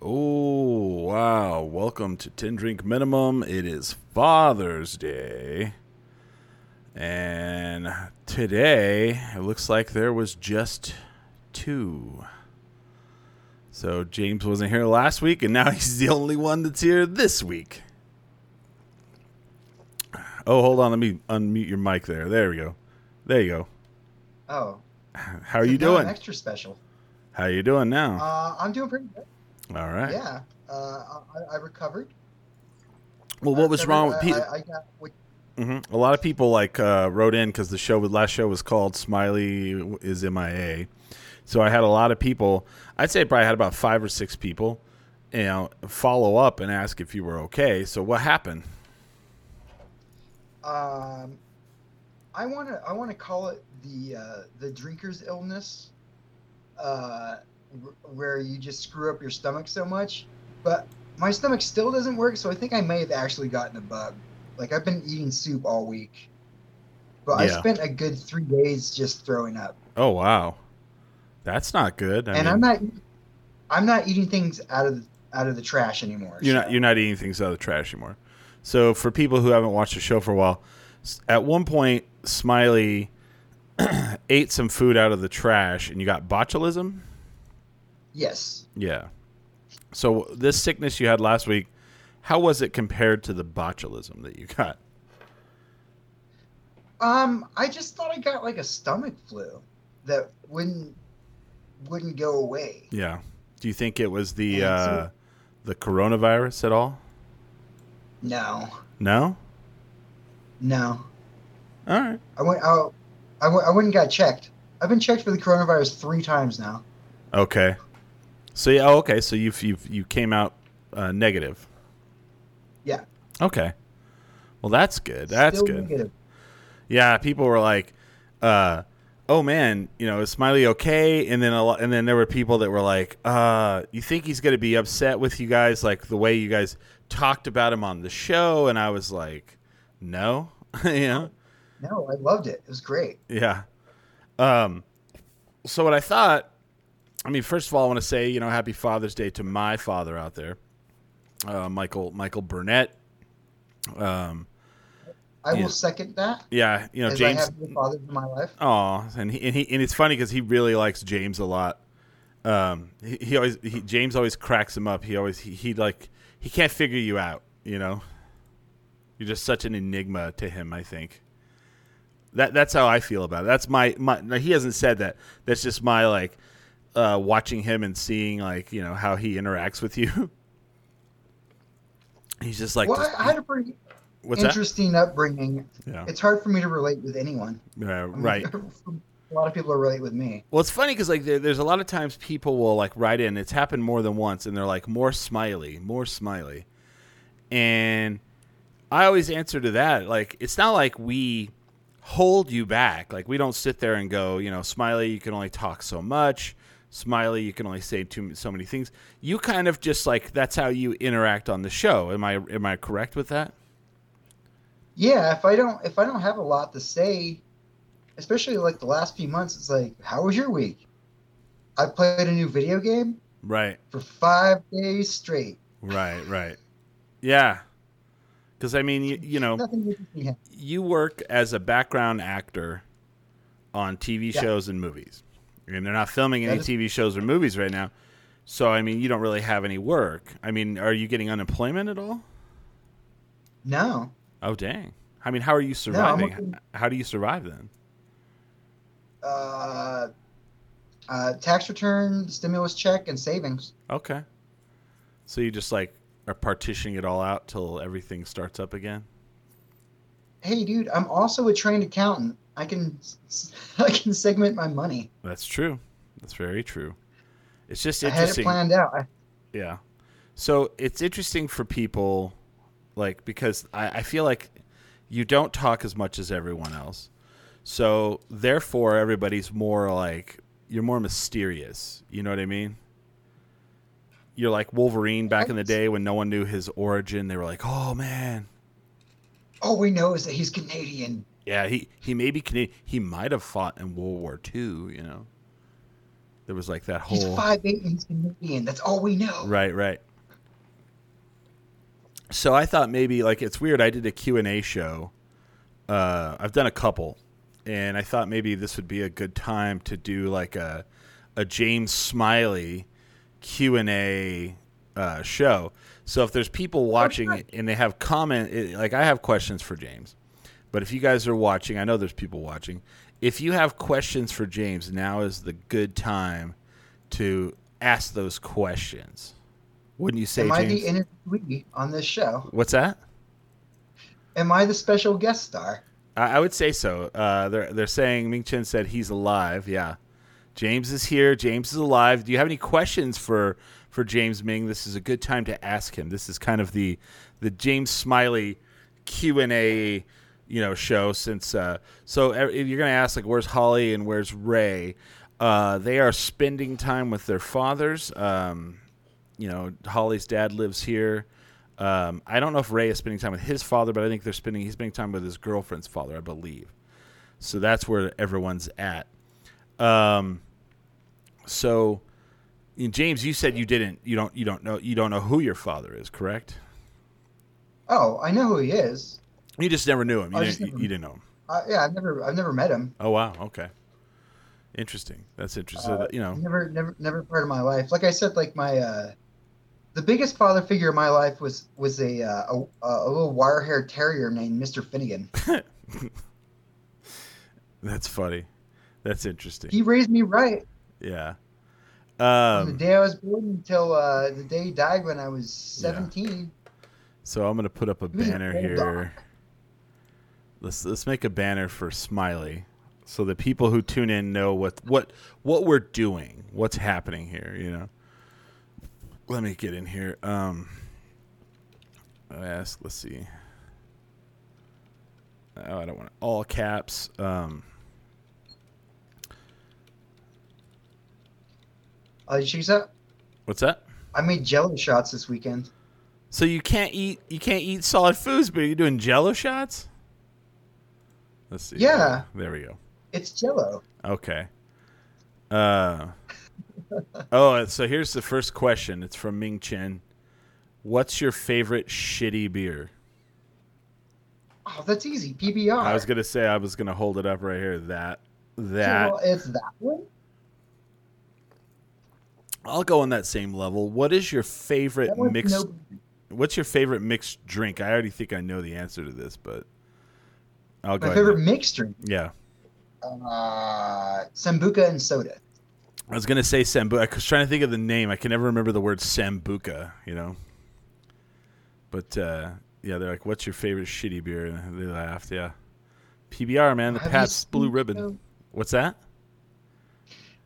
Oh wow, welcome to 10 Drink Minimum. It is Father's Day. And today, it looks like there was just two. So James wasn't here last week, and now he's the only one that's here this week. Oh, hold on. Let me unmute your mic there. There we go. There you go. Oh, How are you now I'm doing? Extra special. How are you doing now? Uh, I'm doing pretty good. All right. Yeah, uh, I, I recovered. Well, what was wrong with people? I, I got what, hmm A lot of people like uh, wrote in because the show, the last show was called "Smiley is MIA," so I had a lot of people. I'd say I probably had about five or six people, you know, follow up and ask if you were okay. So what happened? Um, I want to I want to call it the uh, the drinker's illness, uh, wh- where you just screw up your stomach so much. But my stomach still doesn't work, so I think I may have actually gotten a bug. Like I've been eating soup all week, but Yeah. I spent a good three days just throwing up. Oh wow, that's not good. I and mean, I'm not I'm not eating things out of the, out of the trash anymore. You're so- not you're not eating things out of the trash anymore. So for people who haven't watched the show for a while, at one point Smiley ate some food out of the trash, and you got botulism. Yes. Yeah. So this sickness you had last week, how was it compared to the botulism that you got? Um, I just thought I got like a stomach flu that wouldn't wouldn't go away. Yeah. Do you think it was the uh, the coronavirus at all? No, No. no. All right. I went out. I went. I went and got checked. I've been checked for the coronavirus three times now. Okay. So yeah. Oh, okay. So you you you came out uh, negative. Yeah. Okay. Well, that's good. That's Still good. negative. Yeah, people were like, uh, "Oh man, you know, is Smiley okay?" And then a lot, and then there were people that were like, uh, "You think he's going to be upset with you guys, like the way you guys talked about him on the show?" And I was like, "No, you know, No, I loved it. It was great. yeah." Um, so what I thought, I mean, first of all, I want to say, you know, Happy Father's Day to my father out there, uh, Michael Michael Burnett. Um, I will second that. yeah, you know, James. I have the fathers in my life. Oh, and he, and he and it's funny because he really likes James a lot. Um, he, he always he, James always cracks him up. He always he, he like he can't figure you out. You know, you're just such an enigma to him. I think that that's how I feel about it. That's my my. now, He hasn't said that. That's just my like uh, watching him and seeing like you know how he interacts with you. He's just like well, just- I, had a pretty what's interesting upbringing. Yeah, It's hard for me to relate with anyone. uh, I mean, right. a lot of people are relate with me. Well, it's funny because like there, there's a lot of times people will like write in. It's happened more than once, and they're like more smiley, more smiley, and I always answer to that like it's not like we hold you back. Like we don't sit there and go, you know, smiley, you can only talk so much. Smiley, you can only say too so many things. You kind of just like that's how you interact on the show. Am I am I correct with that? Yeah, if I don't if I don't have a lot to say, especially like the last few months, it's like, how was your week? I played a new video game Right. for five days straight. Right. Right. Yeah. Because I mean, you, you know, Nothing interesting happened. you work as a background actor on TV Yeah. shows and movies. And they're not filming any is- TV shows or movies right now. So, I mean, you don't really have any work. I mean, are you getting unemployment at all? No, Oh, dang. I mean, how are you surviving? working- how do you survive then? Uh, uh, tax return, stimulus check, and savings. Okay. So you just like are partitioning it all out till everything starts up again. Hey, dude, I'm also a trained accountant. I can I can segment my money. That's true. That's very true. It's just interesting. I had it planned out. Yeah. So it's interesting for people, like, because I, I feel like you don't talk as much as everyone else. So therefore, everybody's more like, you're more mysterious. You know what I mean? You're like Wolverine back in the day when no one knew his origin. They were like, oh, man. all we know is that he's Canadian. Yeah, he, he may be Canadian. He might have fought in World War II, you know? There was like that whole. He's five eight and he's Canadian. That's all we know. Right, right. So I thought maybe like it's weird. I did a Q and A show. Uh, I've done a couple, and I thought maybe this would be a good time to do like a a James Smiley Q and A uh, show. So if there's people watching sure. and they have comment, it, like I have questions for James, but if you guys are watching, I know there's people watching. If you have questions for James, now is the good time to ask those questions. Wouldn't you say, Am I the interviewee on this show? What's that? Am I the special guest star? I, would say so. Uh, they're they're saying Ming Chen said he's alive. Yeah, James is here. James is alive. Do you have any questions for for James Ming? This is a good time to ask him. This is kind of the the James Smiley Q and A you know show. Since uh, so if you're gonna ask like where's Holly and where's Ray, uh, they are spending time with their fathers. Um, you know, Holly's dad lives here. Um, I don't know if Ray is spending time with his father, but I think they're spending he's spending time with his girlfriend's father, I believe. So that's where everyone's at. Um, so, James, you said you didn't, you don't, you don't know, you don't know who your father is, correct? Oh, I know who he is. You just never knew him. You, didn't, never- you didn't know him. Uh, yeah, I've never, I've never met him. Oh wow, okay, interesting. That's interesting. So Uh, you know, Never, never, never part of my life. Like I said, like my, uh, the biggest father figure in my life was was a uh, a, a little wire haired terrier named Mister Finnegan. that's funny. That's interesting. He raised me right Yeah. from the Um, day I was born until uh, the day he died when I was seventeen. So I'm gonna put up a banner old here. dog. Let's let's make a banner for Smiley, so the people who tune in know what what what we're doing, what's happening here. You know. Let me get in here. Um, I ask. Let's see. Oh, I don't want all caps. Um, Uh, that? what's that? I made Jello shots this weekend. So you can't eat you can't eat solid foods, but you're doing Jello shots. Let's see. Yeah. There we go. It's Jello. Okay. Uh, oh, so here's the first question. It's from Ming Chen. What's your favorite shitty beer? Oh, that's easy. PBR. I was gonna say I was gonna hold it up right here. That that Well, it's that one. I'll go on that same level. What is your favorite mixed? no- What's your favorite mixed drink? I already think I know the answer to this, but I'll go. my ahead. favorite mixed drink. Yeah, Uh, sambuca and soda. I was gonna say sambuca. I was trying to think of the name. I can never remember the word sambuca. You know. But uh, yeah, they're like, "What's your favorite shitty beer?" And they laughed. Yeah, PBR man, the Have Pabst Blue Ribbon. show? What's that?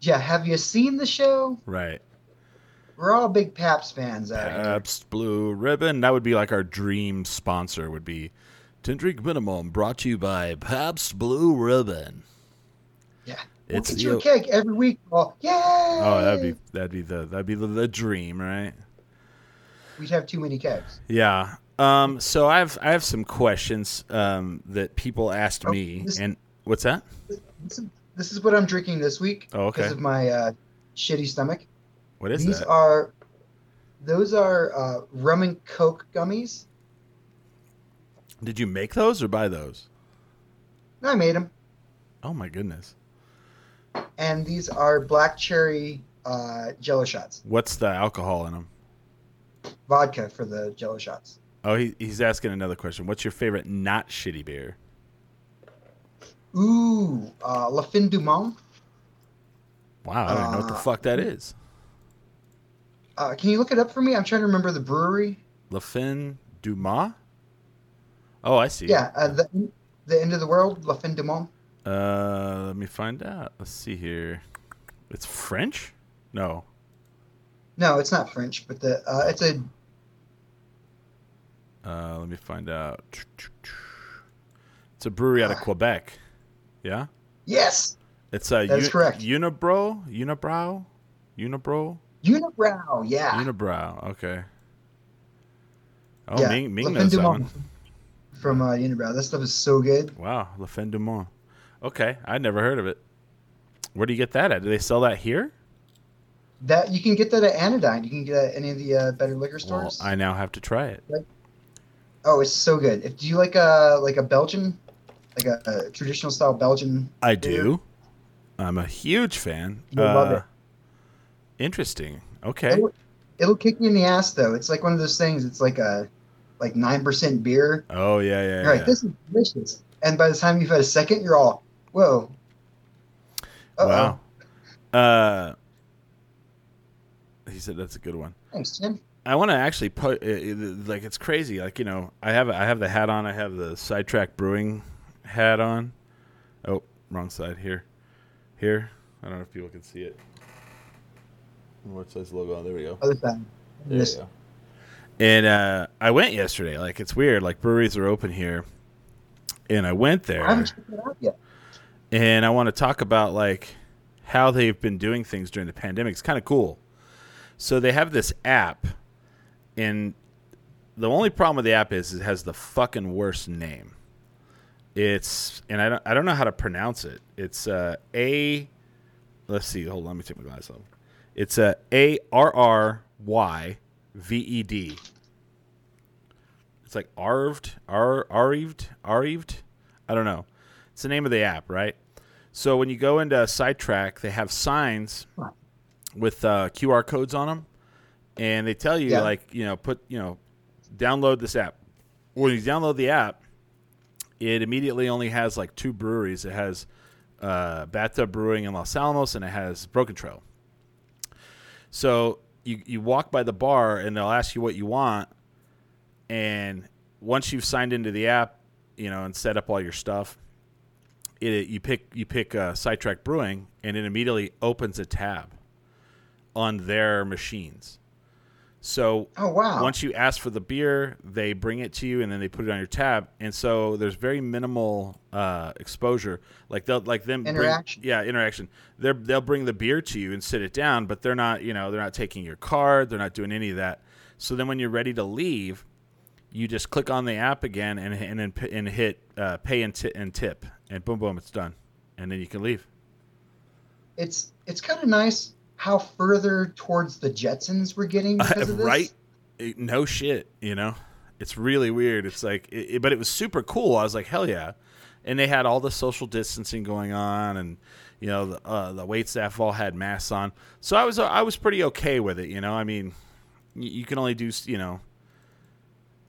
Yeah, have you seen the show? Right, We're all big Pabst fans out here. Pabst Blue Ribbon. That would be like our dream sponsor. Would be Ten Drink Minimum, brought to you by Pabst Blue Ribbon. Yeah. We'll It's get you a cake every week. Oh, yay! Oh, that'd be that'd be the that'd be the, the dream, right? We'd have too many cakes. Yeah. Um. So I've I have some questions um that people asked Oh, me, this- and what's that? This is, this is what I'm drinking this week Oh, okay. because of my uh, shitty stomach. What is These that? are, those are uh, rum and coke gummies. Did you make those or buy those? I made them, Oh my goodness. And these are black cherry uh, Jello shots. What's the alcohol in them? Vodka for the Jello shots. Oh, he, he's asking another question. What's your favorite not shitty beer? Ooh, uh, La Fin du Monde. Wow, I don't even know what the Uh, fuck that is. Uh, can you look it up for me? I'm trying to remember the brewery. La Fin du Monde. Oh, I see. Yeah, uh, the the end of the world, La Fin du Monde. Uh, let me find out. Let's see here. It's French? No. No, it's not French, but the uh, it's a Uh, let me find out. It's a brewery out of Ah. Quebec. Yeah. yes, It's a That is correct. Unibroue, Unibroue, Unibroue, Unibroue. Yeah, Unibroue. Okay. Oh, yeah. Ming, Ming La Fin knows du that Monde one. from uh, Unibroue. That stuff is so good. Wow, La Fin du Monde. Okay, I'd never heard of it. Where do you get that at? Do they sell that here? That you can get that at Anodyne. You can get it at any of the uh, better liquor Well, stores. I now have to try it. Oh, it's so good. If do you like a like a Belgian, like a, a traditional style Belgian? I beer? do. I'm a huge fan. Love Uh, it. Interesting. Okay. It'll, it'll kick you in the ass though. It's like one of those things. It's like a like nine percent beer. Oh yeah, yeah, You're like, this is delicious. And by the time you've had a second, you're all, whoa. Uh-oh. Wow. Uh, he said that's a good one. Thanks, Tim. I want to actually put uh, like it's crazy. Like you know, I have I have the hat on. I have the Sidetrack Brewing hat on. Oh, wrong side here. Here. I don't know if people can see it. What says logo? There we go. Other side. There This- you go. And uh, I went yesterday. Like it's weird. Like breweries are open here, and I went there. I haven't checked it out yet. And I want to talk about like how they've been doing things during the pandemic. It's kind of cool. So they have this app, and the only problem with the app is it has the fucking worst name. It's and I don't I don't know how to pronounce it. It's uh, a let's see. Hold on, let me take my glasses off. It's a A R R Y V E D. It's like Arved, Ar Arved, Arved. I don't know. It's the name of the app, right? So when you go into Sidetrack, they have signs with uh, QR codes on them, and they tell you Yeah. like you know put you know download this app. When you download the app, it immediately only has like two breweries. It has uh, Bathtub Brewing in Los Alamos, and it has Broken Trail. So you you walk by the bar, and they'll ask you what you want, and once you've signed into the app, you know, and set up all your stuff, it you pick you pick uh, Sidetrack Brewing, and it immediately opens a tab on their machines. So Oh wow. once you ask for the beer, they bring it to you, and then they put it on your tab. And so there's very minimal uh, exposure. Like they'll like them bring- Interaction. yeah, interaction. They they'll bring the beer to you and sit it down, but they're not you know they're not taking your card. They're not doing any of that. So then when you're ready to leave, you just click on the app again and and then p- and hit uh, pay and, ti- and tip, and boom boom, it's done, and then you can leave. it's it's kind of nice how further towards the Jetsons we're getting because of this. right? It- no shit, you know. It's really weird. It's like, it, it- but it was super cool. I was like, hell yeah! And they had all the social distancing going on, and you know, the, uh, the wait staff all had masks on. So I was, I was pretty okay with it. You know, I mean, you, you can only do, you know,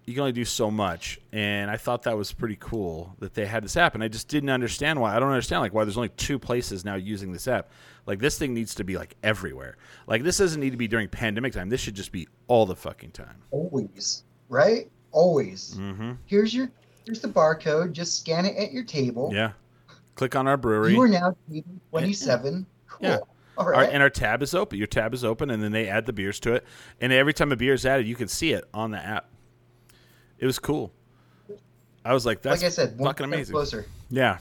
you can only do so much, and I thought that was pretty cool that they had this app, and I just didn't understand why. I don't understand like why there's only two places now using this app. Like this thing needs to be like everywhere. Like this doesn't need to be during pandemic time. This should just be all the fucking time. Always, right? Always. Mm-hmm. Here's your here's the barcode. Just scan it at your table. Yeah. Click on our brewery. You are now 27. Cool. Yeah. All Our, and our tab is open. Your tab is open, and then they add the beers to it. And every time a beer is added, you can see it on the app. It was cool. I was like, "That's like I said, fucking amazing." closer Yeah.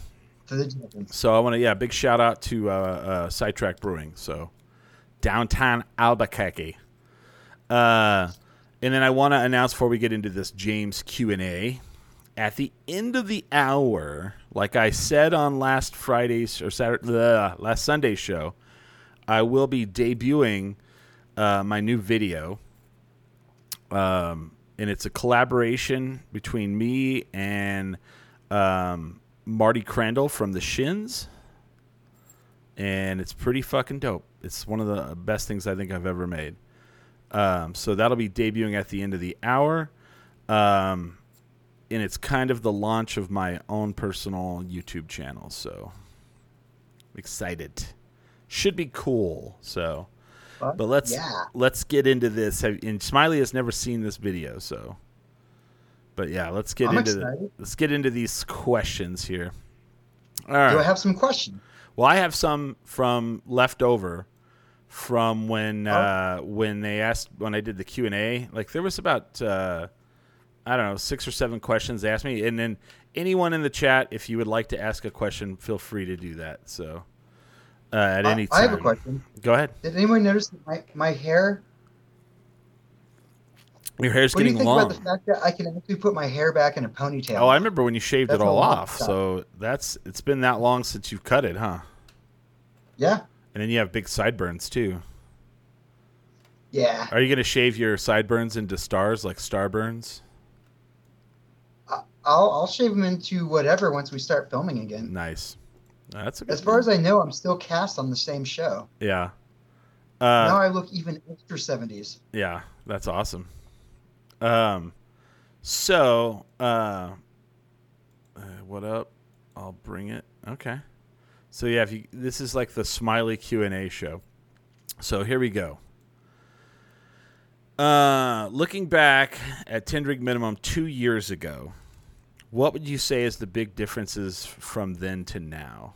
to the Jetsons. So I want to, yeah, big shout out to uh, uh, Sidetrack Brewing. So downtown Albuquerque. Uh, and then I want to announce before we get into this James Q and A, at the end of the hour, like I said on last Friday's or Saturday, uh, last Sunday's show, I will be debuting uh, my new video. Um, and it's a collaboration between me and um, Marty Crandall from the Shins. And it's pretty fucking dope. It's one of the best things I think I've ever made. Um, so that'll be debuting at the end of the hour. Um, and it's kind of the launch of my own personal YouTube channel. So excited. Should be cool. So fuck? But let's Yeah. let's get into this. Have- And Smiley has never seen this video, so. But yeah, let's get I'm into the, let's get into these questions here. All Do I have some questions? Well, I have some from leftover from when Oh. uh, when they asked when I did the Q and A. Like there was about uh, I don't know six or seven questions they asked me, and then anyone in the chat, if you would like to ask a question, feel free to do that. So uh, at any time, I have a question. Go ahead. Did anyone notice that my, my hair? Your hair's What do you getting think long. about the fact that I can actually put my hair back in a ponytail? Oh, I remember when you shaved That's it all off. So that's it's been that long since you've cut it, huh? Yeah, And then you have big sideburns too. yeah. Are you gonna shave your sideburns into stars like starburns? I'll I'll shave them into whatever once we start filming again. Nice. That's a good As far as I know, I'm still cast on the same show. yeah. now Uh, I look even extra seventies. yeah, that's awesome. Um, so uh, uh, what up? I'll bring it. Okay. So yeah, if you this is like the smiley Q and A show. So here we go. Uh, looking back at Ten Drink Minimum two years ago, what would you say is the big differences from then to now?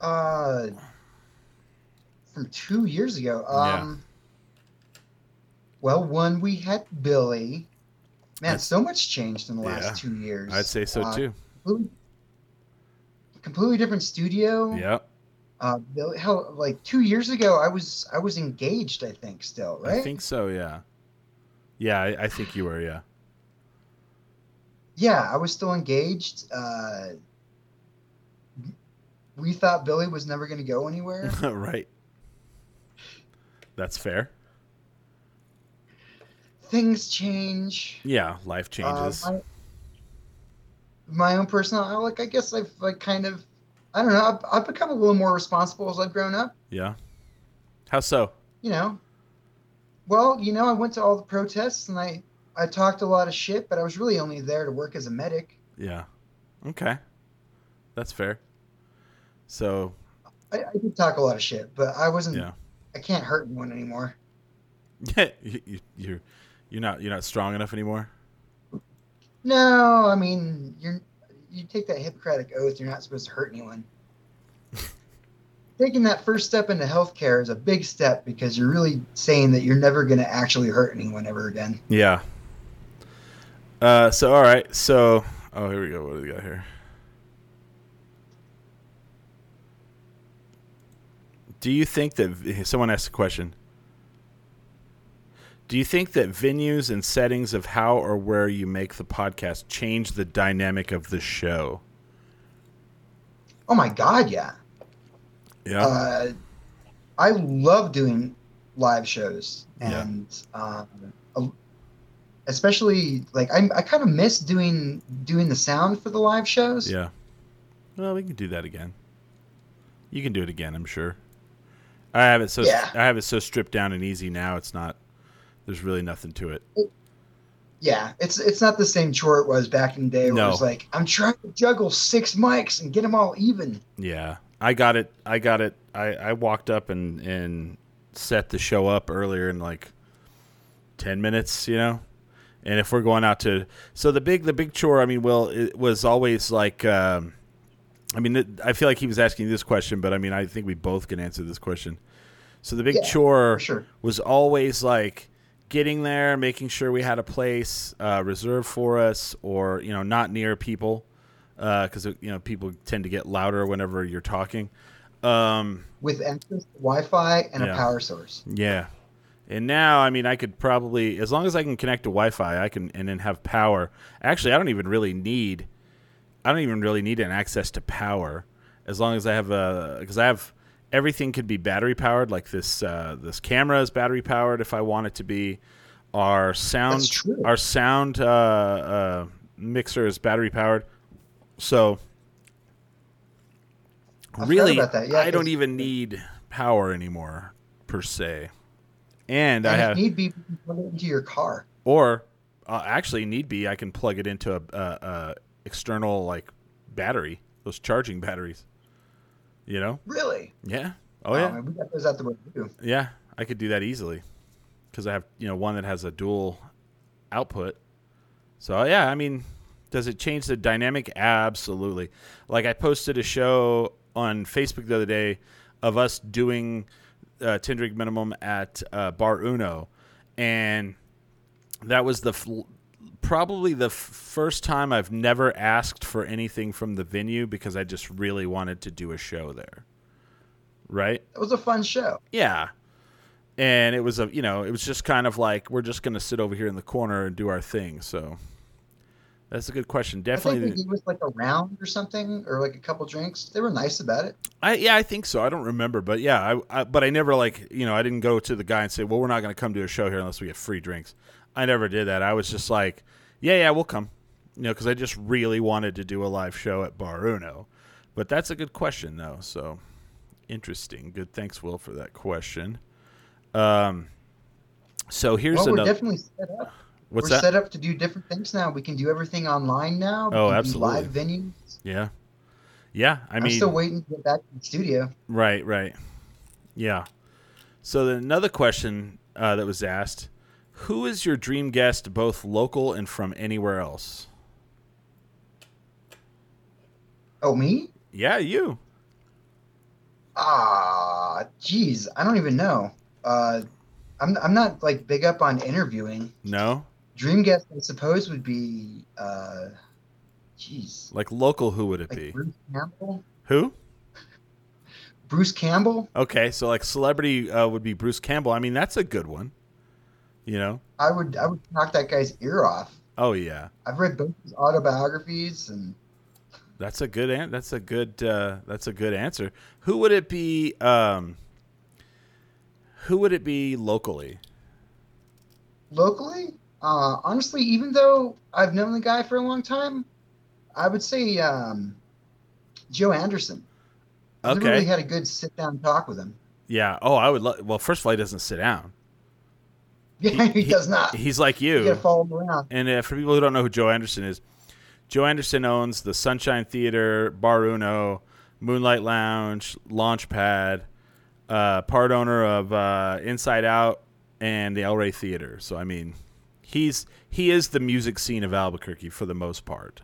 Uh, from two years ago. Yeah. Um. Well, one we had Billy. Man, That's- so much changed in the last Yeah, two years. I'd say so Uh, too. Completely, completely different studio. Yep. Uh, Billy, hell, like two years ago, I was I was engaged. I think still, right? I think so. Yeah. Yeah, I, I think you were. Yeah. Yeah, I was still engaged. Uh, we thought Billy was never going to go anywhere. right. That's fair. Things change. Yeah, life Uh, changes. my, my own personal outlook, I guess I've like kind of, I don't know, I've, I've become a little more responsible as I've grown up. yeah. How so? You know, well, you know, I went to all the protests and I I talked a lot of shit, but I was really only there to work as a medic. Yeah. Okay. That's fair. So, I, I did talk a lot of shit, but I wasn't. yeah. I can't hurt anyone anymore. Yeah, you, you, you're you're not you're not strong enough anymore. No, I mean you're you take that Hippocratic oath. You're not supposed to hurt anyone. Taking that first step into healthcare is a big step because you're really saying that you're never going to actually hurt anyone ever again. Yeah. Uh. So all right. So oh here we go. What do we got here? Do you think that someone asked a question? Do you think that venues and settings of how or where you make the podcast change the dynamic of the show? Oh my god, yeah. Yeah. Uh, I love doing live shows, Yeah. and um, especially like I, I kind of miss doing doing the sound for the live shows. yeah. Well, we can do that again. You can do it again, I'm sure. I have it so Yeah. I have it so stripped down and easy now. It's not. There's really nothing to it. Yeah, it's it's not the same chore it was back in the day where No. it was like I'm trying to juggle six mics and get them all even. Yeah, I got it. I got it. I, I walked up and and set the show up earlier in like ten minutes, you know. And if we're going out to, so the big the big chore, I mean, well, it was always like, um, I mean, it, I feel like he was asking this question, but I mean, I think we both can answer this question. So the big Yeah, chore sure. was always like getting there, making sure we had a place uh, reserved for us, or you know, not near people, because you know people tend to get louder whenever you're talking. Um, With access Wi-Fi and Yeah. a power source. yeah, and now I mean, I could probably, as long as I can connect to Wi-Fi, I can, and then have power. Actually, I don't even really need, I don't even really need an access to power, as long as I have a, because I have everything could be battery powered. Like this, uh, this camera is battery powered if I want it to be. Our sound, our sound uh, uh, mixer is battery powered. So I forgot really. Yeah, I don't even need power anymore per se. And, And I have, need be, you can plug into your car. or uh, actually need be, I can plug it into a, a, a external like battery, those charging batteries. You know, Really? yeah, Oh yeah, man, we got those out the way too. yeah. I could do that easily because I have you know one that has a dual output. So yeah, I mean, does it change the dynamic? Absolutely. Like I posted a show on Facebook the other day of us doing uh, ten drink minimum at uh, Bar Uno, and that was the f- probably the f- first time I've never asked for anything from the venue because I just really wanted to do a show there. Right? It was a fun show. Yeah. And it was a, you know, it was just kind of like we're just going to sit over here in the corner and do our thing. So that's a good question. Definitely, I think they Definitely. gave us like a round or something, or like a couple drinks. They were nice about it. I yeah, I think so. I don't remember, but yeah, I, I but I never like, you know, I didn't go to the guy and say, "Well, we're not going to come to a show here unless we get free drinks." I never did that. I was just like, "Yeah, yeah, we'll come." You know, cuz I just really wanted to do a live show at Bar Uno. But that's a good question though. So interesting. Good. Thanks Will for that question. Um so here's well, we're another definitely set up. What's we're that? set up to do different things now. We can do everything online now. We Oh, absolutely. live venues. Yeah. Yeah, I I am mean still waiting to get back to the studio. Right, right. Yeah. So then another question uh, that was asked: Who is your dream guest, both local and from anywhere else? Oh, me? Yeah, you. Ah, jeez, I don't even know. Uh, I'm I'm not like big up on interviewing. No, Dream guest, I suppose, would be, uh, jeez, like local. Who would it like be? Bruce Campbell. Who? Bruce Campbell. Okay, so like celebrity uh, would be Bruce Campbell. I mean, that's a good one. You know? I would I would knock that guy's ear off. Oh yeah, I've read both his autobiographies, and that's a good. An- that's a good. Uh, that's a good answer. Who would it be? Um, who would it be locally? locally, uh, honestly, even though I've known the guy for a long time, I would say um, Joe Anderson. Okay. really had a good sit down talk with him. Yeah. Oh, I would. Lo- well, first of all, he doesn't sit down. Yeah, he, does not. He's like You you. gotta follow him around. And uh, for people who don't know who Joe Anderson is, Joe Anderson owns the Sunshine Theater, Bar Uno, Moonlight Lounge, Launchpad, uh, part owner of uh, Inside Out and the El Rey Theater. So I mean, he's he is the music scene of Albuquerque for the most part.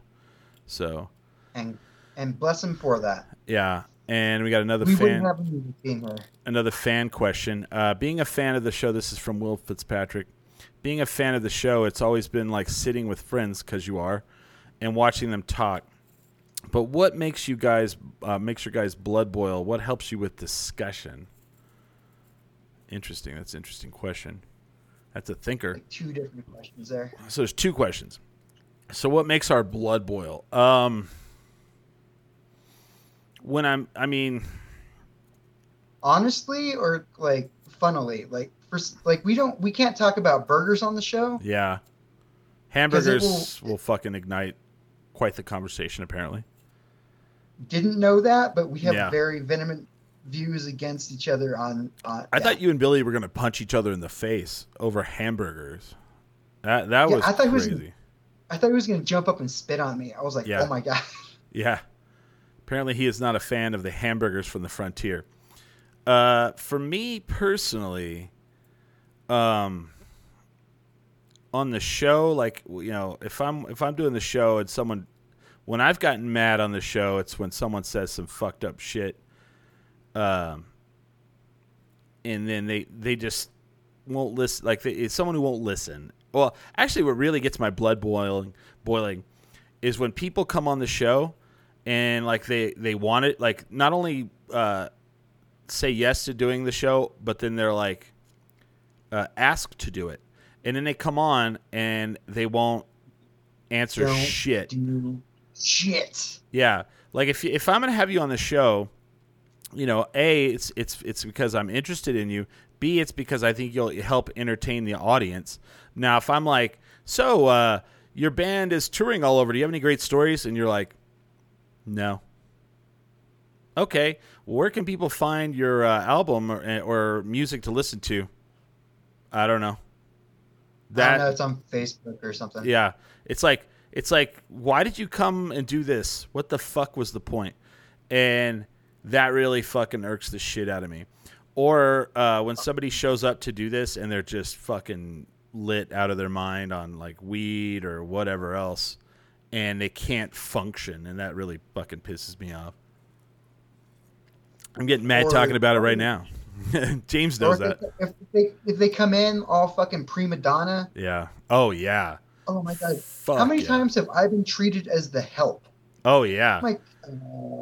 So and and bless him for that. yeah, and we got another we fan. have him being here. another fan question. Uh, being a fan of the show, this is from Will Fitzpatrick. Being a fan of the show, it's always been like sitting with friends because you are, and watching them talk. But what makes you guys uh, makes your guys blood boil? What helps you with discussion? Interesting. That's an interesting question. That's a thinker. Like two different questions there. So there's two questions. So what makes our blood boil? Um, when I'm, I mean, Honestly, or like funnily, like for like we don't we can't talk about burgers on the show. Yeah. Hamburgers will, fucking ignite quite the conversation, apparently. Didn't know that, but we have Yeah. very venomous views against each other on. on I yeah. thought you and Billy were going to punch each other in the face over hamburgers. That that Yeah, was I thought he was- I thought he was gonna jump up and spit on me. I was like, oh my god. Yeah. Apparently, he is not a fan of the hamburgers from the frontier. Uh, for me personally, um, on the show, like you know, if I'm if I'm doing the show and someone, when I've gotten mad on the show, it's when someone says some fucked up shit, um, and then they they just won't listen. Like they, it's someone who won't listen. Well, actually, what really gets my blood boiling boiling is when people come on the show and like they they want it like not only uh, say yes to doing the show, but then they're like uh, asked to do it, and then they come on and they won't answer Don't shit. Shit. Yeah, like if if I'm gonna have you on the show, you know, a it's it's it's because I'm interested in you. B it's because I think you'll help entertain the audience. Now, if I'm like, so uh, your band is touring all over. Do you have any great stories? And you're like, no. Okay, where can people find your uh, album or, or music to listen to? I don't know. I don't know, it's on Facebook or something. Yeah. It's like it's like why did you come and do this? What the fuck was the point? And that really fucking irks the shit out of me. Or uh, when somebody shows up to do this and they're just fucking lit out of their mind on like weed or whatever else, and they can't function, and that really fucking pisses me off. I'm getting mad Or- talking about it right now. James knows that. if, they, if they if they come in all fucking prima donna, Yeah. Oh yeah. oh my god, Fuck how many yeah. times have I been treated as the help? Oh yeah. Like,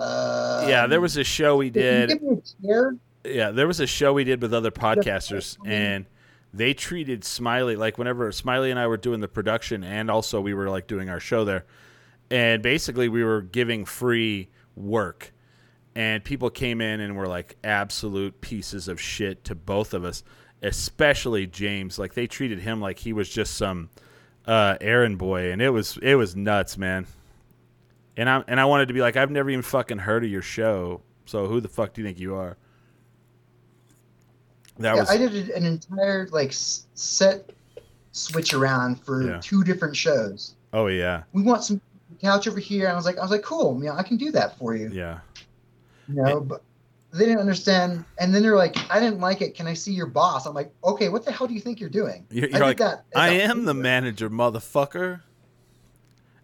uh, yeah, there was a show we did. give me a chair? Yeah, there was a show we did with other podcasters, and they treated Smiley like whenever Smiley and I were doing the production, and also we were like doing our show there, and basically we were giving free work, and people came in and were like absolute pieces of shit to both of us, especially James. Like they treated him like he was just some uh, errand boy, and it was it was nuts, man. And I and I wanted to be like, I've never even fucking heard of your show, so who the fuck do you think you are? That yeah, was I did an entire like set switch around for Yeah. two different shows. oh yeah We want some couch over here, and I was like, I was like, cool, yeah, I can do that for you. yeah You know, but they didn't understand. And then they're like, I didn't like it. Can I see your boss? I'm like, okay, what the hell do you think you're doing? You're, I you're did like, that I am the manager, motherfucker.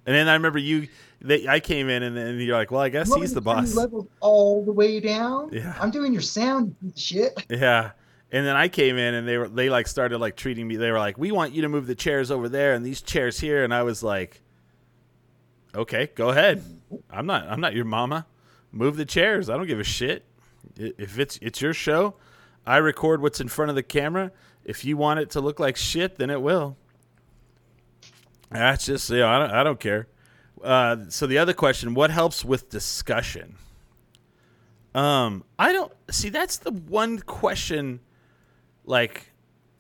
And then I remember you, they, I came in and then you're like, well, I guess he's the boss. levels all the way down. Yeah. I'm doing your sound, you shit. Yeah. And then I came in and they were, they like started like treating me. They were like, we want you to move the chairs over there and these chairs here. And I was like, okay, go ahead. I'm not, I'm not your mama. Move the chairs. I don't give a shit. If it's, it's your show, I record what's in front of the camera. If you want it to look like shit, then it will. That's just, you know, I don't, I don't care. Uh, so the other question, what helps with discussion? Um, I don't see. That's the one question. Like,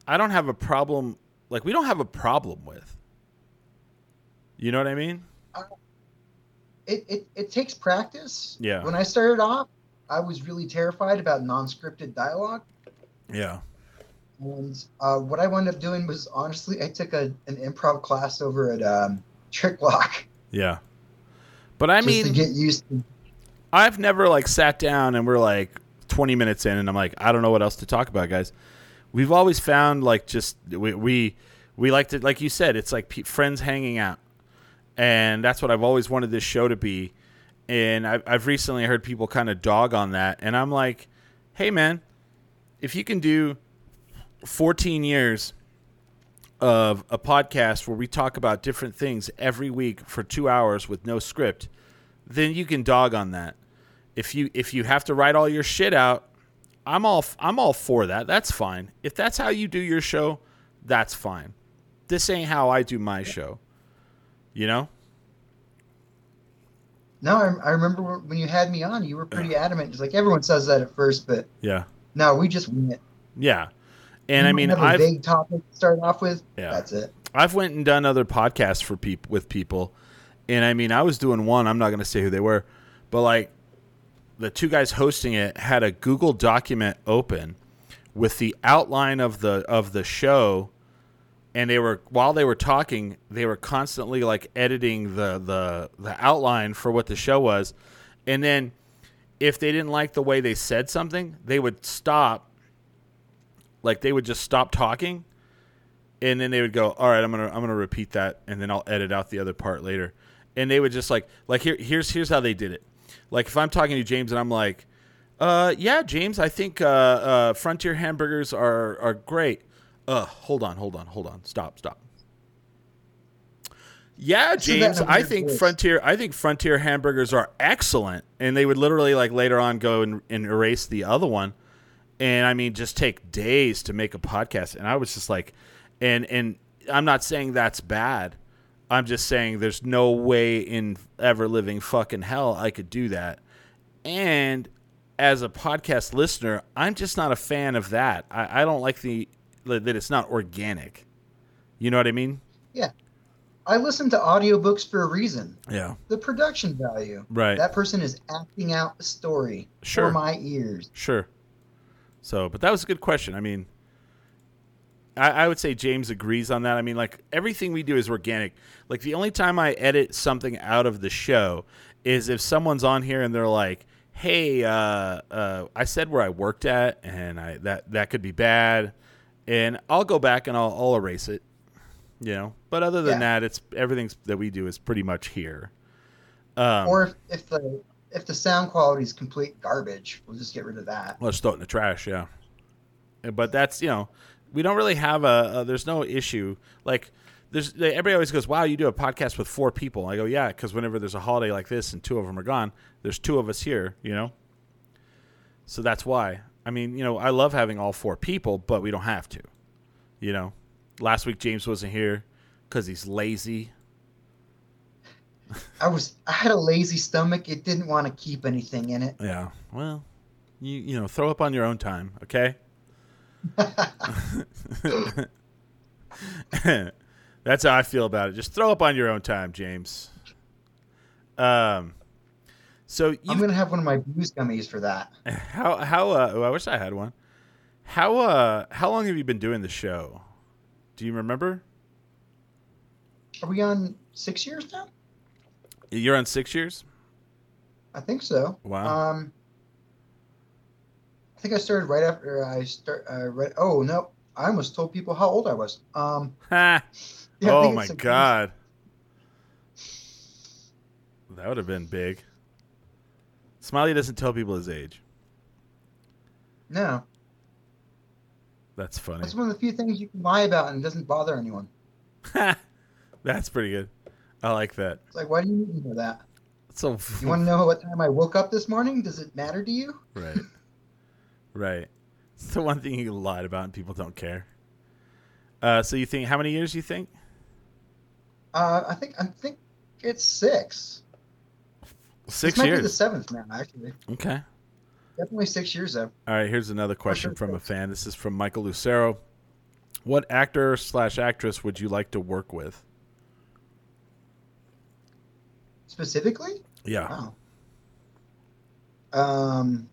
I don't have a problem. Like, we don't have a problem with. You know what I mean? It, it it takes practice. Yeah. When I started off, I was really terrified about non-scripted dialogue. Yeah. And uh, what I wound up doing was honestly, I took a, an improv class over at um, Tricklock Yeah. But I just to mean, get used to. I've never like sat down and we're like 20 minutes in and I'm like, I don't know what else to talk about, guys. We've always found like just we we, we like to like you said, it's like pe- friends hanging out, and that's what I've always wanted this show to be. And I've I've recently heard people kind of dog on that, and I'm like, hey man, if you can do 14 years of a podcast where we talk about different things every week for two hours with no script, then you can dog on that. If you if you have to write all your shit out, I'm all I'm all for that. That's fine. If that's how you do your show, that's fine. This ain't how I do my show. You know? No, I, I remember when you had me on, you were pretty adamant. Just like everyone says that at first, but Yeah. no, we just wing it. Yeah. And I You mean, have a I've vague topic to start off with. Yeah. That's it. I've went and done other podcasts for peop- with people, and I mean, I was doing one. I'm not going to say who they were, but like the two guys hosting it had a Google document open with the outline of the of the show, and they were while they were talking, they were constantly like editing the the the outline for what the show was, and then if they didn't like the way they said something, they would stop. Like they would just stop talking and then they would go, "All right, I'm gonna I'm gonna repeat that, and then I'll edit out the other part later." And they would just like like here here's here's how they did it. Like if I'm talking to James and I'm like, "Uh, yeah, James, I think uh, uh, Frontier hamburgers are are great." Uh, hold on, hold on, hold on, stop, stop. Yeah, James, I think. Frontier I think Frontier hamburgers are excellent, and they would literally like later on go and, and erase the other one and I mean just take days to make a podcast and I was just like and and I'm not saying that's bad. I'm just saying there's no way in ever living fucking hell I could do that. And as a podcast listener, I'm just not a fan of that. I, I don't like the that it's not organic. You know what I mean? Yeah. I listen to audiobooks for a reason. Yeah. The production value. Right. That person is acting out a story Sure. for my ears. Sure. So, but that was a good question. I mean, I, I would say James agrees on that. I mean, like everything we do is organic. Like the only time I edit something out of the show is if someone's on here and they're like, hey, uh, uh, I said where I worked at, and I that that could be bad, and I'll go back and I'll, I'll erase it. You know, but other than Yeah. that, it's everything that we do is pretty much here. Um, or if, if the if the sound quality is complete garbage, we'll just get rid of that. Let's throw it in the trash, yeah. Uh, But that's you know, we don't really have a, a there's no issue like there's everybody always goes, wow, you do a podcast with four people. I go, yeah, because whenever there's a holiday like this and two of them are gone, there's two of us here, you know. So that's why. I mean, you know, I love having all four people, but we don't have to. You know, last week James wasn't here because he's lazy. I was I had a lazy stomach. It didn't want to keep anything in it. Yeah. Well, you you know, throw up on your own time, okay? That's how I feel about it. Just throw up on your own time, James. Um, so I'm gonna have one of my booze gummies for that. how how uh, oh, I wish I had one. How uh how long have you been doing the show? Do you remember? Are we on six years now? You're on six years. I think so. Wow. Um, I think I started right after I start. Uh, right. Oh no, I almost told people how old I was. Um, yeah, I oh think my it's years. god. That would have been big. Smiley doesn't tell people his age. No, That's funny. that's one of the few things you can lie about and it doesn't bother anyone. That's pretty good. I like that. It's like, why do you need to know that? So You want to know what time I woke up this morning? Does it matter to you? right, right. It's the one thing you lied about and people don't care. Uh, so you think how many years you think? Uh, I think I think it's six. Six this might be the seventh now, actually. Okay. Definitely six years though. All right. Here's another question from a fan. This is from Michael Lucero. What actor slash actress would you like to work with? Specifically? Yeah. Wow. Um,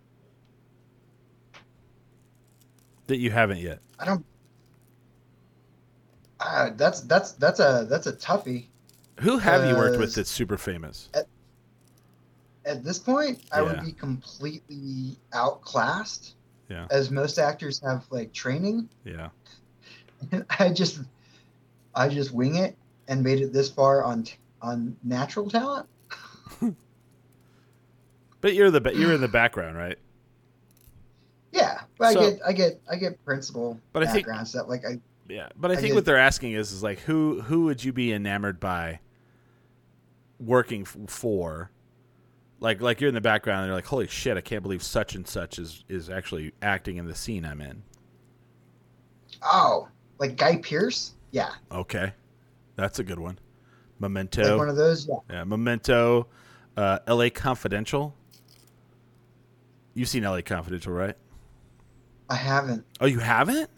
That you haven't yet. I don't. Uh, that's that's that's a that's a toughie. Who have you worked Uh, with that's super famous? At this point, I Yeah. would be completely outclassed, Yeah. as most actors have like training. Yeah. And I just, I just wing it and made it this far on t- on natural talent. But you're the you're in the background, right? Yeah, but So- I get I get I get principal But I think- background stuff. Like I Yeah, but I I think get- what they're asking is, is like who who would you be enamored by working f- for? Like like you're in the background and you're like, holy shit, I can't believe such and such is is actually acting in the scene I'm in. oh like Guy Pearce. Yeah, Okay, that's a good one. Memento. like one of those. Yeah, yeah, Memento, uh, L.A. Confidential. You've seen L.A. Confidential, right? I haven't. Oh, you haven't?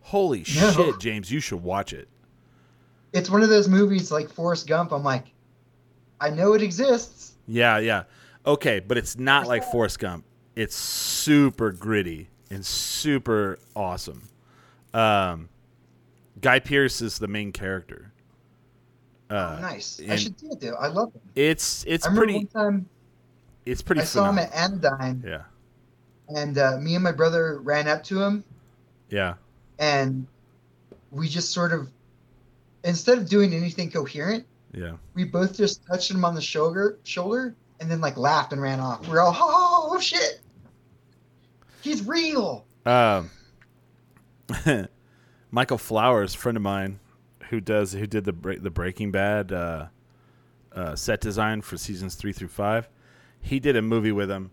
Holy No. shit, James, you should watch it. It's one of those movies like Forrest Gump. I'm like, I know it exists. Yeah, yeah. Okay, but it's not like Forrest Gump. It's super gritty and super awesome. Um, Guy Pearce is the main character. Uh, oh, nice. I should see it though. I love him. It's it's I remember pretty one time it's pretty I saw him at Anodyne, yeah, and uh, me and my brother ran up to him, yeah, and we just sort of, instead of doing anything coherent, yeah. we both just touched him on the shoulder, shoulder, and then like laughed and ran off. We're all, oh, shit, he's real. Um, Michael Flowers, friend of mine, who does who did the the Breaking Bad uh, uh, set design for seasons three through five. He did a movie with him,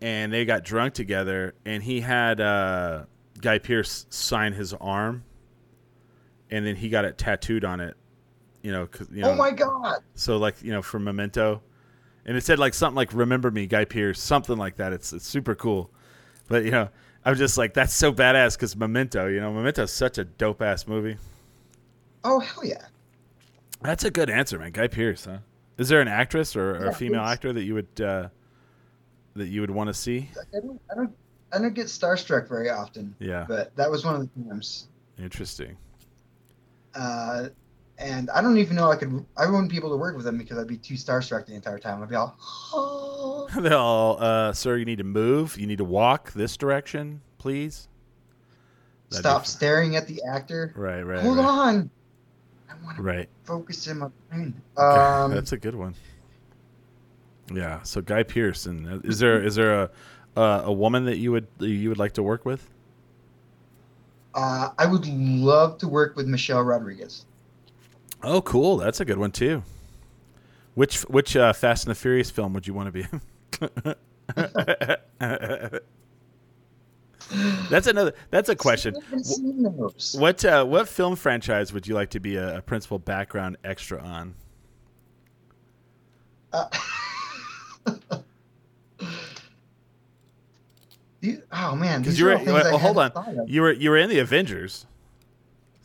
and they got drunk together. And he had uh, Guy Pearce sign his arm, and then he got it tattooed on it. You know, you know oh my god. so like you know for Memento, and it said like something like "Remember Me, Guy Pearce," something like that. It's it's super cool, but you know I'm just like that's so badass because Memento. You know, Memento's such a dope ass movie. Oh hell yeah. That's a good answer, man. Guy Pearce, huh? Is there an actress or, or a female actor that you would uh, that you would want to see? I don't, I don't, I don't get starstruck very often, Yeah, but that was one of the times. interesting. Uh, and I don't even know I could. I wouldn't be able to work with them because I'd be too starstruck the entire time. I'd be all, oh. They'll, uh, sir, you need to move. You need to walk this direction, please. That'd stop staring at the actor. Right, right, Hold right. on. I want to Right. focus in my brain. Okay, Um, That's a good one. Yeah. So Guy Pearson. uh, Is there is there a uh, a woman that you would you would like to work with? uh, I would love to work with Michelle Rodriguez. Oh, cool. That's a good one too. Which which uh, Fast and the Furious film would you want to be? that's another. That's a question. I haven't seen those. What uh, what film franchise would you like to be a, a principal background extra on? Uh, You- oh man, Because these you were all things I well, hold on. hadn't thought of. You were you were in the Avengers,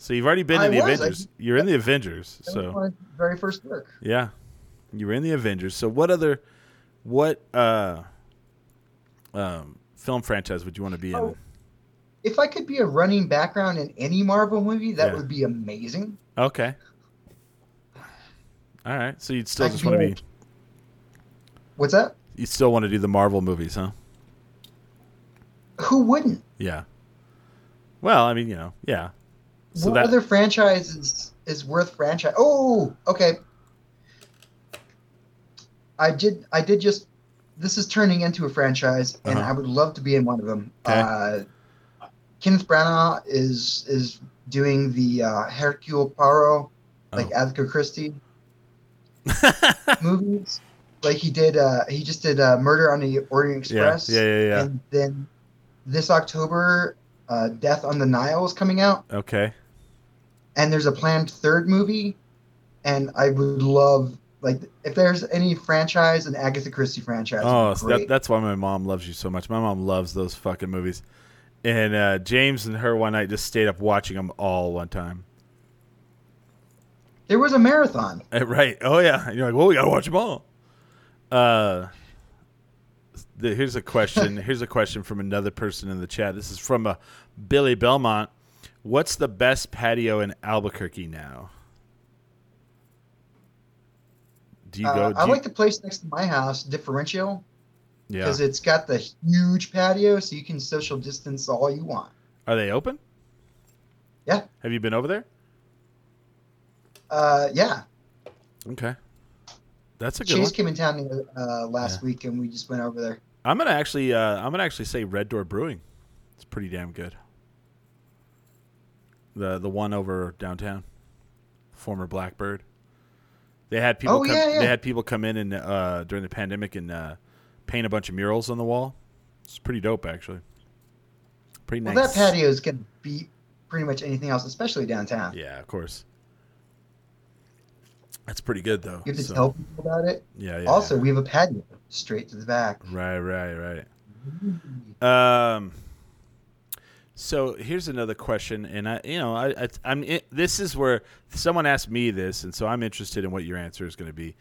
so you've already been I in the was. Avengers. just- You're in the Avengers, That was so my very first work. yeah, you were in the Avengers. So what other what uh um film franchise would you want to be in? Oh, If I could be a running background in any Marvel movie, that Yeah. would be amazing. Okay. All right. So you'd still I just want to be be What's that? you still want to do the Marvel movies, huh? Who wouldn't? Yeah. Well, I mean, you know, yeah. So what that other franchise is, is worth franchise? Oh, okay. I did. I did just. This is turning into a franchise, and Uh-huh. I would love to be in one of them. Okay. Uh, Kenneth Branagh is is doing the uh, Hercule Poirot, like Oh. Agatha Christie movies. Like he did. Uh, he just did uh, Murder on the Orient yeah, Express. yeah, yeah, yeah. And then this October, uh, Death on the Nile is coming out Okay. And there's a planned third movie and i would love like if there's any franchise an agatha christie franchise Oh, so that, that's why my mom loves you so much. My mom loves those fucking movies. And uh, James and her one night just stayed up watching them all one time. there was a marathon Uh, Right. Oh yeah. And you're like, well, we gotta watch them all. Uh, the, here's a question. here's a question from another person in the chat. This is from uh, Billy Belmont. What's the best patio in Albuquerque now? Do you go? uh, do i you- like the place next to my house differential yeah. because it's got the huge patio so you can social distance all you want Are they open? Yeah. Have you been over there? uh, yeah Okay. That's a good chase one. came in town uh, last Yeah. week and we just went over there I'm gonna actually, uh, I'm gonna actually say Red Door Brewing. It's pretty damn good. The the one over downtown, former Blackbird. They had people. Oh, come, yeah, yeah. They had people come in and uh, during the pandemic and uh, paint a bunch of murals on the wall. It's pretty dope, actually. Pretty nice. well that patio is going to beat pretty much anything else especially downtown Yeah, of course. That's pretty good though. you have to So, tell people about it yeah, yeah. also yeah. we have a patio straight to the back Right, right, right. Um. So here's another question, and I, you know, I, I I'm. It, this is where someone asked me this, and so I'm interested in what your answer is going to be.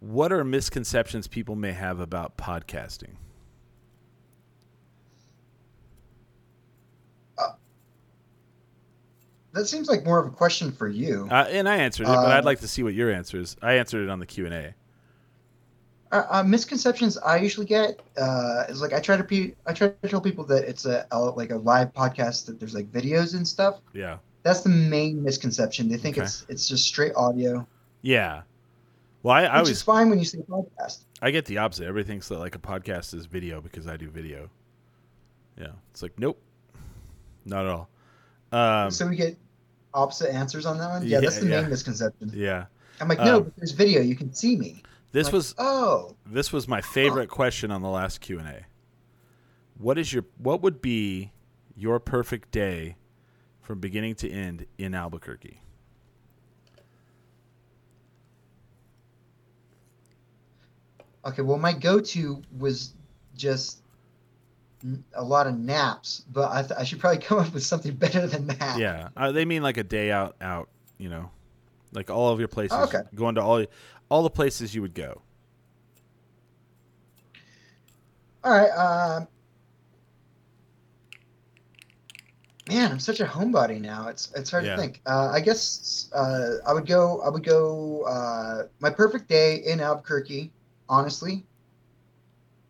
What are misconceptions people may have about podcasting? That seems like more of a question for you. Uh, and I answered it, but I'd Uh, like to see what your answer is. I answered it on the Q and A. Uh, uh, misconceptions I usually get uh, is like I try to pe- I try to tell people that it's a, a like a live podcast that there's like videos and stuff. Yeah, That's the main misconception. They think Okay. it's it's just straight audio, yeah. Well, I, I always fine when you say podcast. I get the opposite. Everybody thinks that like a podcast is video because I do video. Yeah, it's like nope, not at all. Um, so we get opposite answers on that one. Yeah, yeah, that's the yeah. main misconception. yeah, I'm like, no, Um, but there's video. You can see me. This Like, was oh This was my favorite question on the last Q and A. What is your what would be your perfect day from beginning to end in Albuquerque? okay. Well, my go-to was just a lot of naps, but I, th- I should probably come up with something better than that. Yeah, uh, they mean like a day out out, you know, like all of your places. Okay. Going to all all the places you would go. All right. Um, man, I'm such a homebody now. It's it's hard Yeah. to think. Uh, I guess uh, I would go. I would go. Uh, my perfect day in Albuquerque, honestly,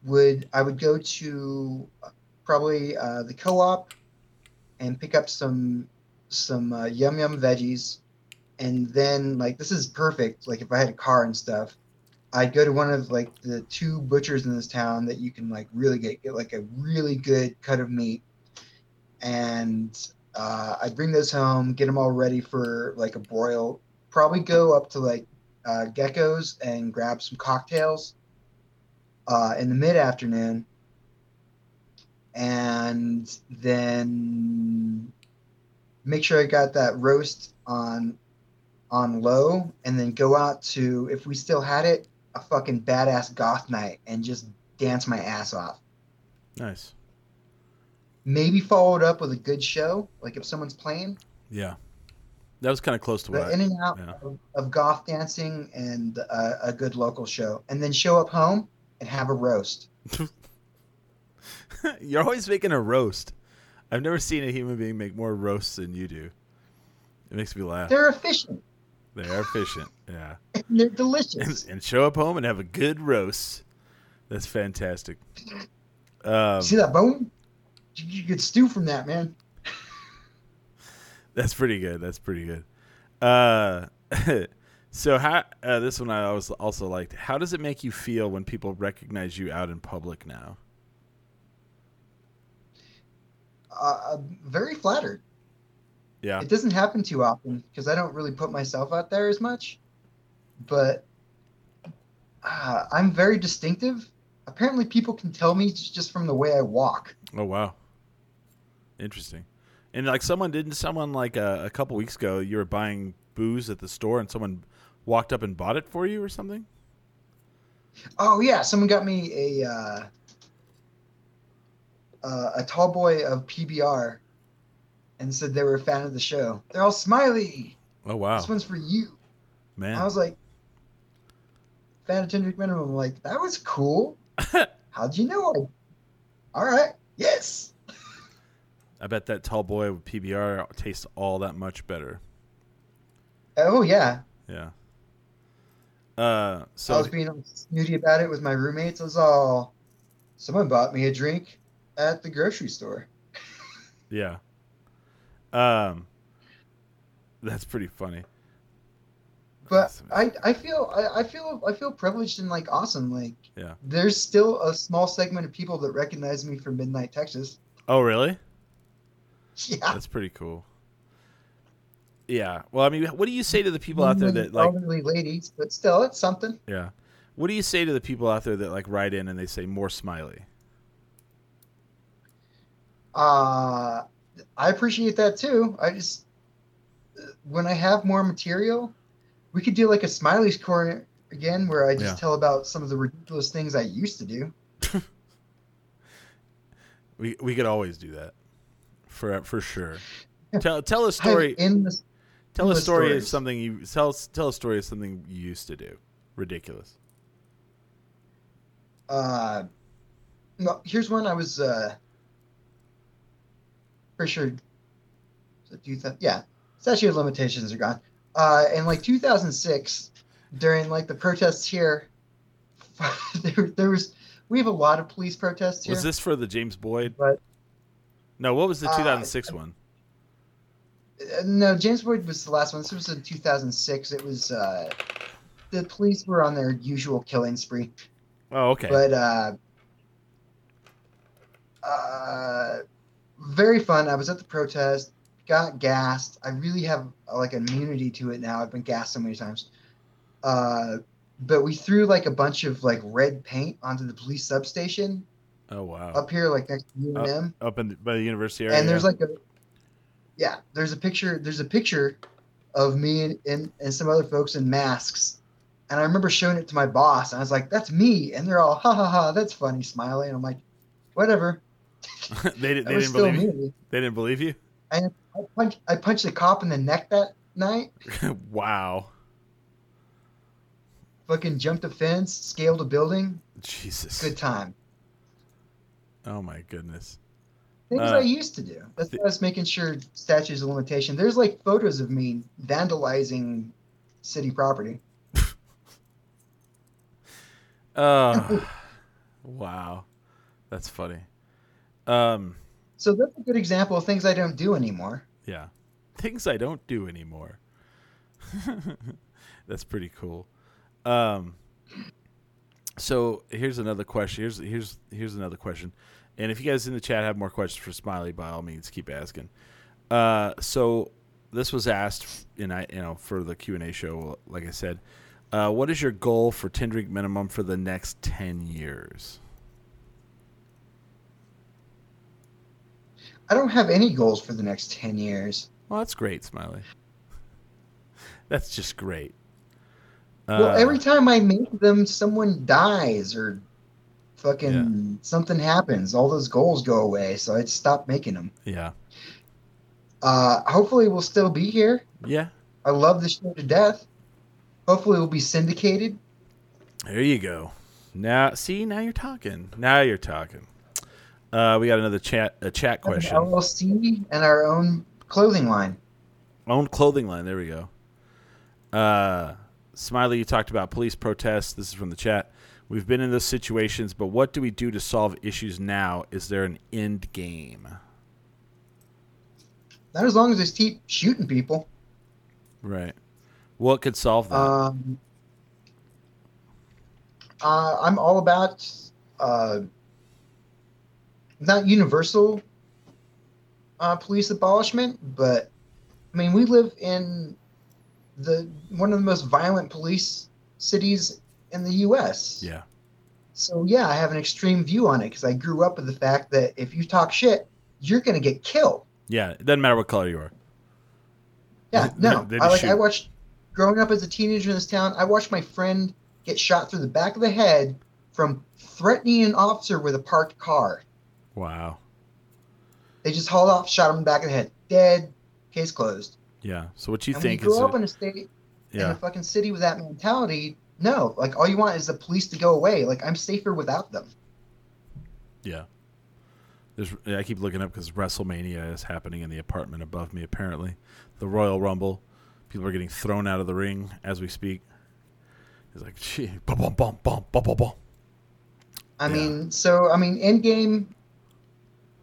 would I would go to probably uh, the co-op and pick up some some uh, yum yum veggies, and then like this is perfect. Like if I had a car and stuff, I'd go to one of like the two butchers in this town that you can like really get, get like a really good cut of meat and uh, I'd bring those home, get them all ready for like a broil. Probably go up to like uh, Gecko's and grab some cocktails uh, in the mid afternoon, and then make sure I got that roast on on low, and then go out to if we still had it, a fucking badass goth night, and just dance my ass off Nice. maybe follow it up with a good show, like if someone's playing. Yeah. That was kind of close to what But I, in and out yeah. of, of goth dancing and uh, a good local show, and then show up home and have a roast. You're always making a roast. I've never seen a human being make more roasts than you do. It makes me laugh. They're efficient. They are efficient. Yeah. And they're delicious. and show up home and have a good roast. That's fantastic. Um, See that bone? You, you could stew from that, man. That's pretty good. That's pretty good. Uh, so how uh, this one I always also liked. How does it make you feel when people recognize you out in public now? Uh, I'm very flattered. Yeah. It doesn't happen too often because I don't really put myself out there as much. But uh, I'm very distinctive. Apparently, people can tell me just from the way I walk. Oh wow. Interesting. And like someone didn't someone like uh, a couple weeks ago you were buying booze at the store and someone walked up and bought it for you or something? Oh yeah, someone got me a uh, uh, a tall boy of PBR, and said they were a fan of the show. They're all smiley. Oh wow. This one's for you. Man. I was like, fan of Ten Drink Minimum. I'm like, that was cool. How'd you know? All right. Yes. I bet that tall boy with PBR tastes all that much better. Oh yeah. Yeah. Uh so I was being snooty about it with my roommates. I was all, someone bought me a drink at the grocery store. Yeah. Um, that's pretty funny. But I, I feel I, I feel I feel privileged and like awesome. Like Yeah. there's still a small segment of people that recognize me from Midnight Texas. Oh, really? Yeah. That's pretty cool. Yeah. Well, I mean, what do you say to the people out there that like, elderly ladies, but still, it's something. yeah? What do you say to the people out there that like write in and they say more smiley? Uh, I appreciate that too. I just when I have more material, we could do like a Smiley's corner again, where I just Yeah. tell about some of the ridiculous things I used to do. We we could always do that, for for sure. Tell tell a story. in the Tell a endless story of something you tell tell a story of something you used to do. Ridiculous. Uh, no, here's one I was uh, pretty sure. So do that, yeah, statute of limitations are gone. Uh, in like 2006, during like the protests here, there, there was we have a lot of police protests here. Was this for the James Boyd? But- no. What was the Uh, 2006 one? Uh, no, James Boyd was the last one. This was in 2006. It was uh, the police were on their usual killing spree. Oh, okay. but uh, uh, very fun. I was at the protest, got gassed. I really have like immunity to it now. I've been gassed so many times. Uh, but we threw like a bunch of like red paint onto the police substation oh wow. up here, like next to UNM. Up in by the university area. and there's like a yeah, there's a picture. There's a picture of me and, and and some other folks in masks. And I remember showing it to my boss, and I was like, "That's me." And they're all, "Ha ha ha, that's funny," smiling. I'm like, "Whatever." they, they didn't believe you. me. They didn't believe you. I punched, I punched a cop in the neck that night. wow. Fucking jumped a fence, scaled a building. Jesus. Good time. Oh my goodness. Things Uh, I used to do. That's why I was making sure statutes of limitation. There's like photos of me vandalizing city property. Oh, wow, that's funny. Um, So that's a good example of things I don't do anymore. yeah, things I don't do anymore. that's pretty cool. Um, so here's another question. Here's here's here's another question. And if you guys in the chat have more questions for Smiley, by all means, keep asking. Uh, so this was asked, and I, you know, for the Q and A show. Like I said, uh, what is your goal for Ten Drink Minimum for the next ten years? I don't have any goals for the next 10 years. Well, that's great, Smiley. That's just great. well, Uh, every time I make them, someone dies or fucking Yeah. something happens. All those goals go away, so I stopped making them. yeah, Uh, hopefully, we'll still be here. yeah. I love the show to death. Hopefully, we'll be syndicated. There you go. Now, see, now you're talking. Now you're talking. Uh, we got another chat a chat Have an question. LLC and our own clothing line. Own clothing line. There we go. Uh, Smiley, you talked about police protests. This is from the chat. We've been in those situations, but what do we do to solve issues now? Is there an end game? Not as long as they keep shooting people. Right. What could solve that? Um, uh, I'm all about uh, not universal uh, police abolishment, but I mean we live in the one of the most violent police cities in the U.S. yeah. So yeah, I have an extreme view on it because I grew up with the fact that if you talk shit, you're gonna get killed. Yeah. It doesn't matter what color you are. Yeah, no. They I just like shoot. I watched growing up as a teenager in this town, I watched my friend get shot through the back of the head from threatening an officer with a parked car. Wow. They just hauled off, shot him in the back of the head. Dead, case closed. Yeah. So what you and think when you is grow up a- in a state yeah. in a fucking city with that mentality, no. Like all you want is the police to go away. Like I'm safer without them. Yeah. There's, I keep looking up because WrestleMania is happening in the apartment above me. Apparently, the Royal Rumble. People are getting thrown out of the ring as we speak. It's like, gee, bum bum bum bum bum bum bum. I Yeah. mean, so I mean, in game,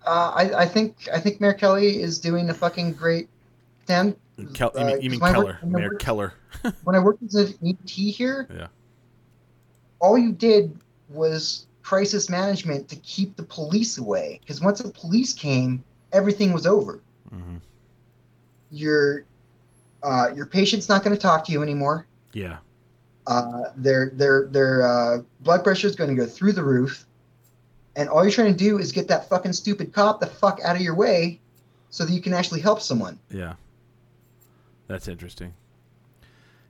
uh, I I think I think Mayor Kelly is doing a fucking great stand. Kel, you mean, you Uh, mean 'cause when I Keller, worked- Mayor worked- Keller? when I worked as an ET here, Yeah. all you did was crisis management to keep the police away. Because once the police came, everything was over. hmm Your uh, your patient's not going to talk to you anymore. Yeah. Uh, their their their uh, blood pressure is going to go through the roof, and all you're trying to do is get that fucking stupid cop the fuck out of your way, so that you can actually help someone. Yeah. That's interesting.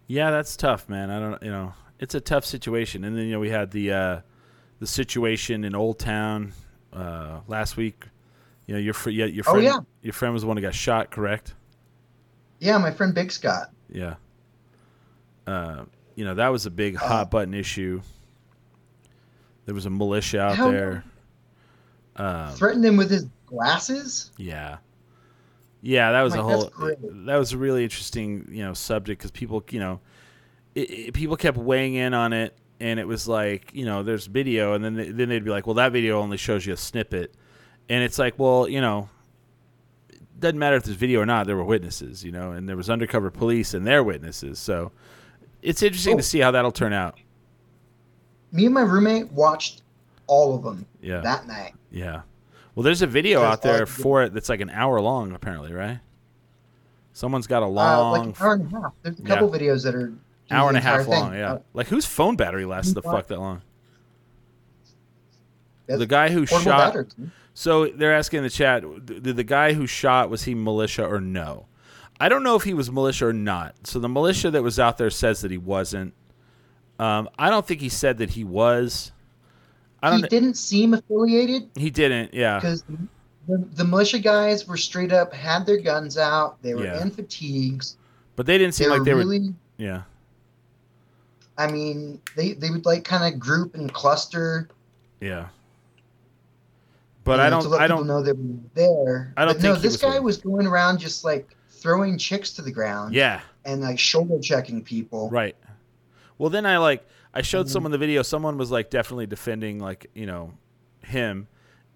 Yeah, that's tough, man. I don't, you know, it's a tough situation. And then you know we had the uh, the situation in Old Town uh, last week. You know, your fr- yeah, your Oh, friend, yeah. your friend was the one who got shot, correct? Yeah, my friend Big Scott. Yeah. Uh, you know, that was a big Uh, hot button issue. There was a militia out no. there. Um, threatened him with his glasses. Yeah, yeah, that was Like, a whole. That was a really interesting, you know, subject because people, you know, it, it- people kept weighing in on it, and it was like, you know, there's video, and then they, then they'd be like, well, that video only shows you a snippet, and it's like, well, you know, it doesn't matter if there's video or not. There were witnesses, you know, and there was undercover police and their witnesses, so it's interesting Oh. to see how that'll turn out. Me and my roommate watched all of them Yeah, that night. yeah. Well, there's a video out there for it that's like an hour long, apparently, right? Someone's got a Uh, long like an hour and a half. There's a couple videos that are hour and a half long. thing. Yeah, Uh, like whose phone battery lasts the What? fuck that long? that's The guy who shot. batteries. So they're asking in the chat, did the guy who shot was he militia or no? I don't know if he was militia or not. So the militia that was out there says that he wasn't. Um, I don't think he said that he was. I don't. He didn't seem affiliated he didn't. Yeah. because the, the militia guys were straight up had their guns out. They were Yeah. in fatigues. But they didn't seem were like they were. really. Yeah. I mean, they they would like kind of group and cluster. Yeah. But I don't. I don't. know they were there. I don't But think he this was guy was going around just like throwing chicks to the ground. Yeah. And like shoulder checking people. Right. Well, then I like I showed someone the video. Someone was like definitely defending like you know him,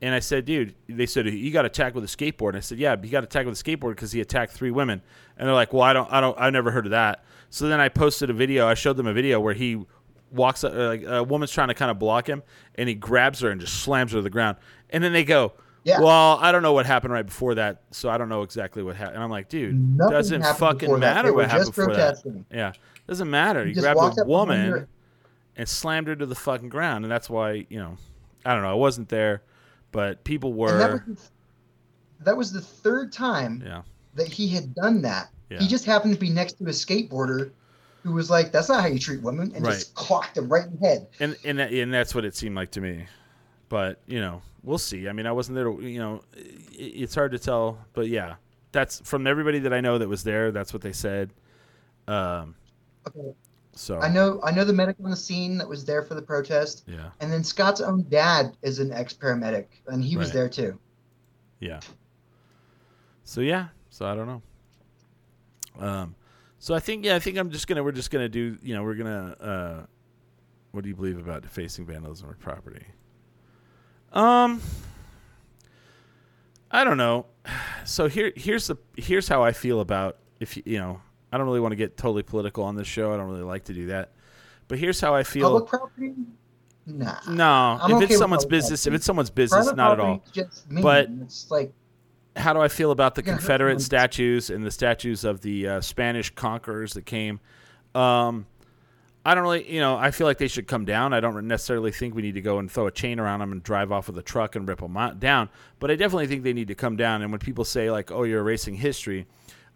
and I said, dude, they said he got attacked with a skateboard. And I said, yeah, he got attacked with a skateboard because he attacked three women. And they're like, well, I don't, I don't, I never heard of that. So then I posted a video. I showed them a video where he walks uh, like a woman's trying to kind of block him, and he grabs her and just slams her to the ground. And then they go. Yeah. Well, I don't know what happened right before that, so I don't know exactly what happened. And I'm like, dude, Nothing doesn't fucking matter what happened just before that. Yeah, doesn't matter. He You just grabbed a woman and slammed her to the fucking ground, and that's why you know, I don't know. I wasn't there, but people And that were. was, that was the third time Yeah, that he had done that. Yeah. He just happened to be next to a skateboarder who was like, "That's not how you treat women," and just clocked him right in the head. and and that, and that's what it seemed like to me. But you know, we'll see. I mean, I wasn't there. To, you know, i it's hard to tell. But yeah, that's from everybody that I know that was there. That's what they said. Um. Okay. So I know, I know the medic on the scene that was there for the protest, Yeah. and then Scott's own dad is an ex-paramedic, and he was there too. Yeah. So yeah. So I don't know. Um. So I think yeah. I think I'm just gonna. We're just gonna do. You know. We're gonna. Uh. What do you believe about defacing vandalism or property? Um. I don't know. So here, here's the here's how I feel about if you you know. I don't really want to get totally political on this show. I don't really like to do that. But here's how I feel. Public property? Nah. no, I'm if okay it's someone's business, if it's someone's business, not at all. Just. But- it's like how do I feel about the You're gonna hurt Confederate statues and the statues of the uh, Spanish conquerors that came? Um, I don't really, you know, I feel like they should come down. I don't necessarily think we need to go and throw a chain around them and drive off with a truck and rip them out, down. But I definitely think they need to come down. And when people say like, "Oh, you're erasing history,"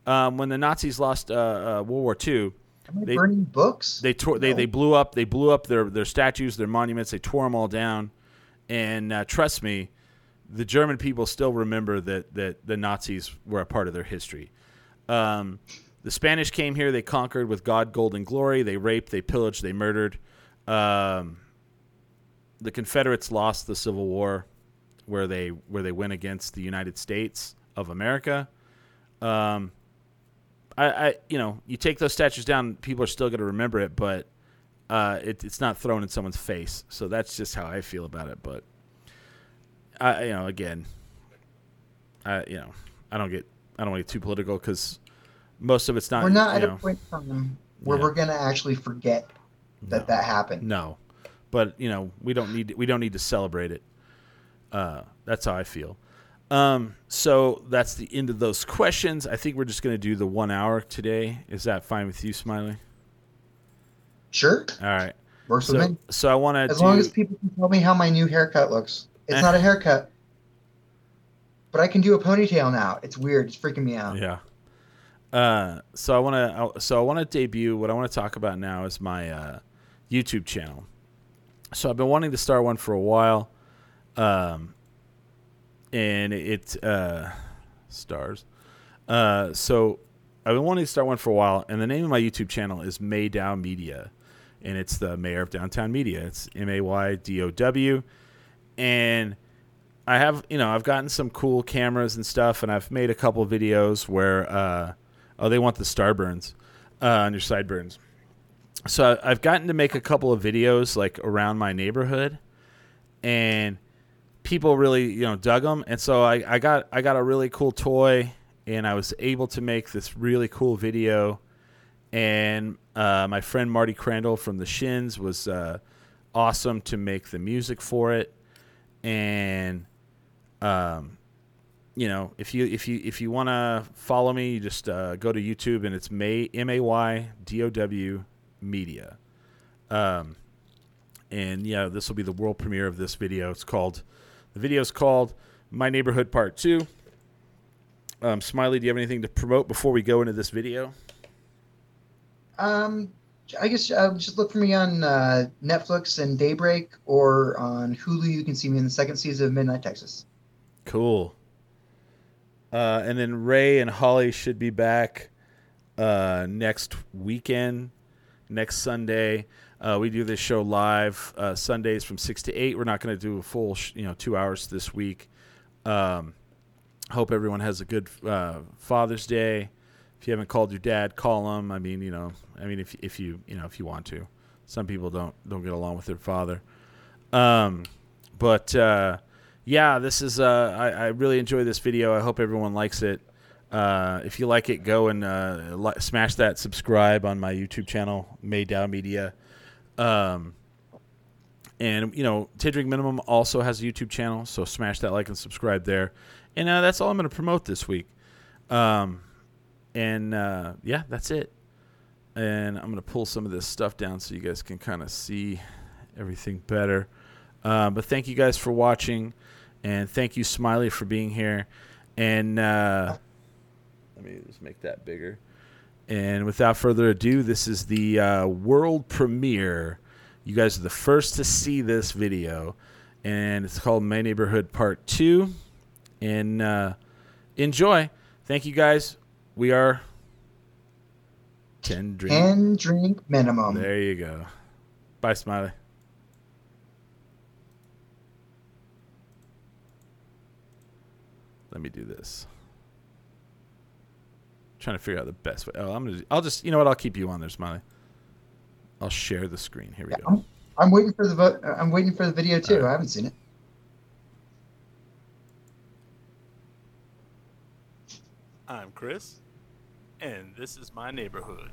um, when the Nazis lost uh, uh, World War II, They- burning books? they tore they, they blew up they blew up their their statues their monuments they tore them all down. And uh, trust me the german people still remember that that the nazis were a part of their history. Um, the spanish came here they conquered with god gold and glory. They raped they pillaged they murdered. Um, the confederates lost the civil war where they where they went against the united states of america. Um, I, I, you know, you take those statues down, people are still going to remember it, but uh, it, it's not thrown in someone's face. So that's just how I feel about it. But I, you know, again, I, you know, I don't get, I don't want to get too political because most of it's not. We're not at you a point where Yeah. we're gonna actually forget that No. that happened. No, but you know, we don't need, we don't need to celebrate it. Uh, that's how I feel. Um, so that's the end of those questions. I think we're just going to do the one hour today. Is that fine with you, Smiley? Sure, All right. works So, with me. so I want to As do, long as people can tell me how my new haircut looks. It's Eh. not a haircut, but I can do a ponytail now. It's weird. It's freaking me out. yeah. Uh, so I want to, so I want to debut. What I want to talk about now is my uh, YouTube channel. So I've been wanting to start one for a while, um, and it uh, stars. Uh, so I've been wanting to start one for a while, and the name of my YouTube channel is Maydow Media, and it's the mayor of downtown media. It's M A Y D O W, and I have you know I've gotten some cool cameras and stuff, and I've made a couple videos where uh, oh they want the starburns uh, on your sideburns. So I've gotten to make a couple of videos like around my neighborhood, and people really you know dug them, and so I, I got I got a really cool toy, and I was able to make this really cool video, and uh, my friend Marty Crandall from the Shins was uh, awesome to make the music for it, and um, you know if you if you if you want to follow me, you just uh, go to YouTube and it's May M A Y D O W Media, um, and yeah, this will be the world premiere of this video. It's called the video is called My Neighborhood Part Two. Um, Smiley, do you have anything to promote before we go into this video? Um, I guess uh, just look for me on uh, Netflix and Daybreak, or on Hulu. You can see me in the second season of Midnight Texas. Cool. Uh, and then Ray and Holly should be back uh, next weekend, next Sunday. Uh, we do this show live uh, Sundays from six to eight. We're not going to do a full, sh- you know, two hours this week. Um, hope everyone has a good uh, Father's Day. If you haven't called your dad, call him. I mean, you know, I mean, if if you you know if you want to, some people don't don't get along with their father. Um, but uh, yeah, this is uh, I, I really enjoy this video. I hope everyone likes it. Uh, if you like it, go and uh, li- smash that subscribe on my YouTube channel, Maydow Media. Um, and you know, Ten Drink Minimum also has a YouTube channel, so smash that like and subscribe there. And uh, that's all I'm going to promote this week. Um, and uh, yeah, that's it. And I'm going to pull some of this stuff down so you guys can kind of see everything better. Uh, but thank you guys for watching, and thank you Smiley for being here. And uh, let me just make that bigger. And without further ado, this is the uh, world premiere. You guys are the first to see this video, and it's called My Neighborhood Part Two. And uh, enjoy. Thank you guys. We are ten drink. Ten drink minimum. There you go. Bye, Smiley. Let me do this. Trying to figure out the best way. Oh, I'm gonna. I'll just. You know what? I'll keep you on there, Smiley. I'll share the screen. Here we go. I'm, I'm waiting for the vo- I'm waiting for the video too. Alright. I haven't seen it. I'm Chris, and this is my neighborhood.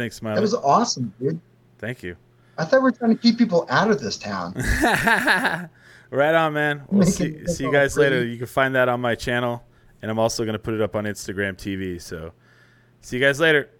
What do you think, Smiley? That was awesome, dude. Thank you. I thought we were trying to keep people out of this town. right on, man. We'll see, see you guys later. You can find that on my channel, and I'm also going to put it up on Instagram TV. So, see you guys later.